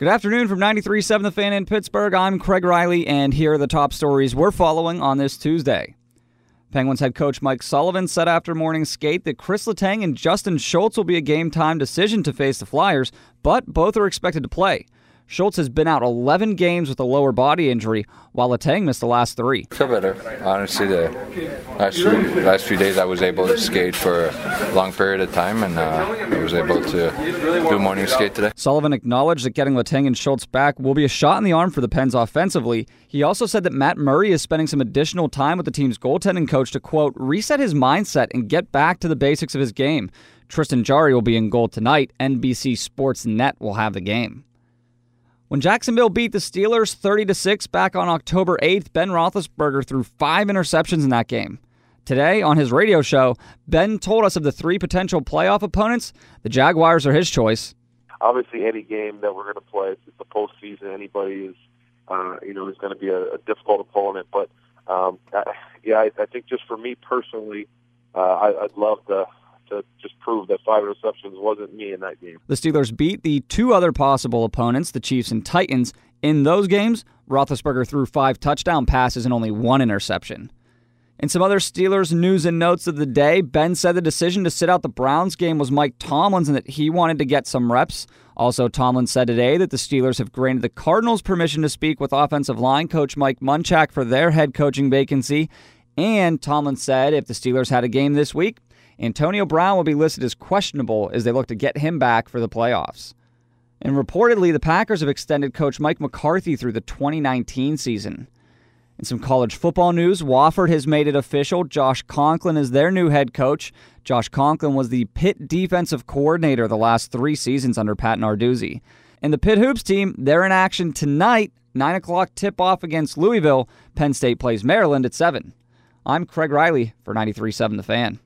Good afternoon from 93.7 The Fan in Pittsburgh. I'm Craig Riley, and here are the top stories we're following on this Tuesday. Penguins head coach Mike Sullivan said after morning skate that Chris Letang and Justin Schultz will be a game time decision to face the Flyers, but both are expected to play. Schultz has been out 11 games with a lower body injury, while Letang missed the last three. I feel better. Honestly, the last few, last few days I was able to skate for a long period of time, and uh, I was able to do morning skate today. Sullivan acknowledged that getting Letang and Schultz back will be a shot in the arm for the Pens offensively. He also said that Matt Murray is spending some additional time with the team's goaltending coach to, quote, reset his mindset and get back to the basics of his game. Tristan Jarry will be in goal tonight. NBC Sports Net will have the game. When Jacksonville beat the Steelers 30 to 6 back on October 8th, Ben Roethlisberger threw five interceptions in that game. Today, on his radio show, Ben told us of the three potential playoff opponents. The Jaguars are his choice. Obviously, any game that we're going to play, it's the postseason. Anybody is, uh, you know, is going to be a, a difficult opponent. But um, I, yeah, I, I think just for me personally, uh, I, I'd love to to just prove that five interceptions wasn't me in that game. The Steelers beat the two other possible opponents, the Chiefs and Titans. In those games, Roethlisberger threw five touchdown passes and only one interception. In some other Steelers news and notes of the day, Ben said the decision to sit out the Browns game was Mike Tomlin's and that he wanted to get some reps. Also, Tomlin said today that the Steelers have granted the Cardinals permission to speak with offensive line coach Mike Munchak for their head coaching vacancy. And Tomlin said if the Steelers had a game this week, Antonio Brown will be listed as questionable as they look to get him back for the playoffs. And reportedly, the Packers have extended coach Mike McCarthy through the 2019 season. In some college football news, Wofford has made it official. Josh Conklin is their new head coach. Josh Conklin was the Pitt defensive coordinator the last three seasons under Pat Narduzzi. And the Pitt Hoops team, they're in action tonight. 9 o'clock tip off against Louisville. Penn State plays Maryland at 7. I'm Craig Riley for 93.7 The Fan.